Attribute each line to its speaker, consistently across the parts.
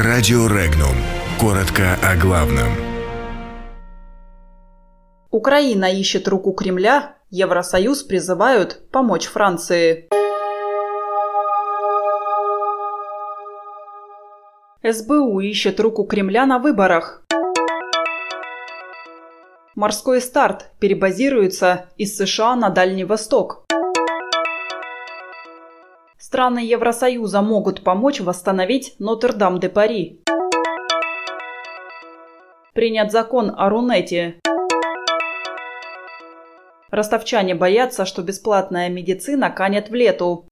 Speaker 1: Радио Регнум. Коротко о главном.
Speaker 2: Украина ищет руку Кремля, Евросоюз призывают помочь Франции. СБУ ищет руку Кремля на выборах. Морской старт перебазируется из США на Дальний Восток. Страны Евросоюза могут помочь восстановить Нотр-Дам-де-Пари. Принят закон о Рунете. Ростовчане боятся, что бесплатная медицина канет в лету.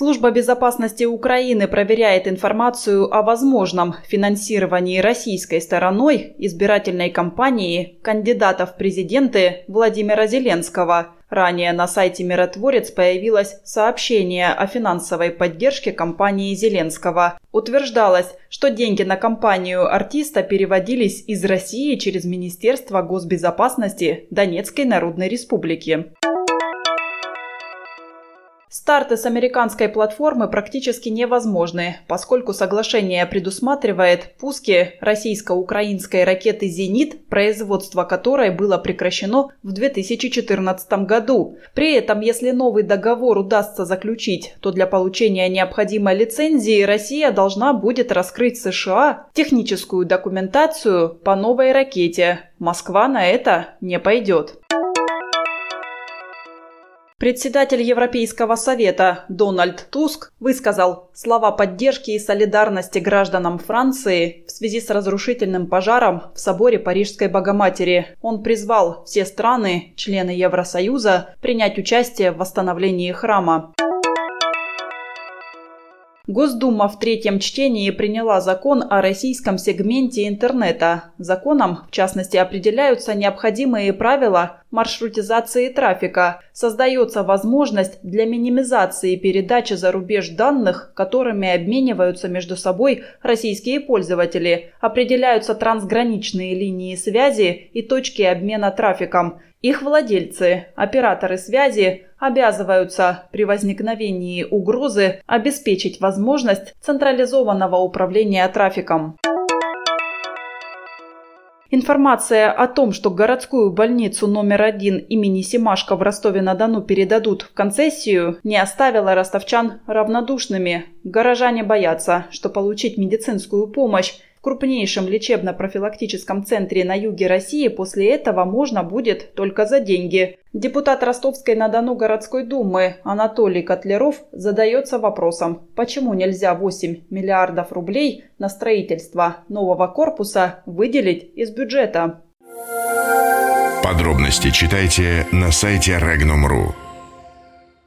Speaker 2: Служба безопасности Украины проверяет информацию о возможном финансировании российской стороной избирательной кампании кандидатов в президенты Владимира Зеленского. Ранее на сайте «Миротворец» появилось сообщение о финансовой поддержке кампании Зеленского. Утверждалось, что деньги на кампанию артиста переводились из России через Министерство госбезопасности Донецкой Народной Республики. Старты с американской платформы практически невозможны, поскольку соглашение предусматривает пуски российско-украинской ракеты «Зенит», производство которой было прекращено в 2014 году. При этом, если новый договор удастся заключить, то для получения необходимой лицензии Россия должна будет раскрыть США техническую документацию по новой ракете. Москва на это не пойдет. Председатель Европейского совета Дональд Туск высказал слова поддержки и солидарности гражданам Франции в связи с разрушительным пожаром в соборе Парижской Богоматери. Он призвал все страны, члены Евросоюза, принять участие в восстановлении храма. Госдума в третьем чтении приняла закон о российском сегменте интернета. Законом, в частности, определяются необходимые правила маршрутизации трафика. Создается возможность для минимизации передачи за рубеж данных, которыми обмениваются между собой российские пользователи. Определяются трансграничные линии связи и точки обмена трафиком. Их владельцы, операторы связи, обязываются при возникновении угрозы обеспечить возможность централизованного управления трафиком. Информация о том, что городскую больницу номер один имени Симашко в Ростове-на-Дону передадут в концессию, не оставила ростовчан равнодушными. Горожане боятся, что получить медицинскую помощь в крупнейшем лечебно-профилактическом центре на юге России после этого можно будет только за деньги. Депутат Ростовской-на-Дону городской думы Анатолий Котлеров задается вопросом, почему нельзя 8 миллиардов рублей на строительство нового корпуса выделить из бюджета.
Speaker 1: Подробности читайте на сайте Regnum.ru.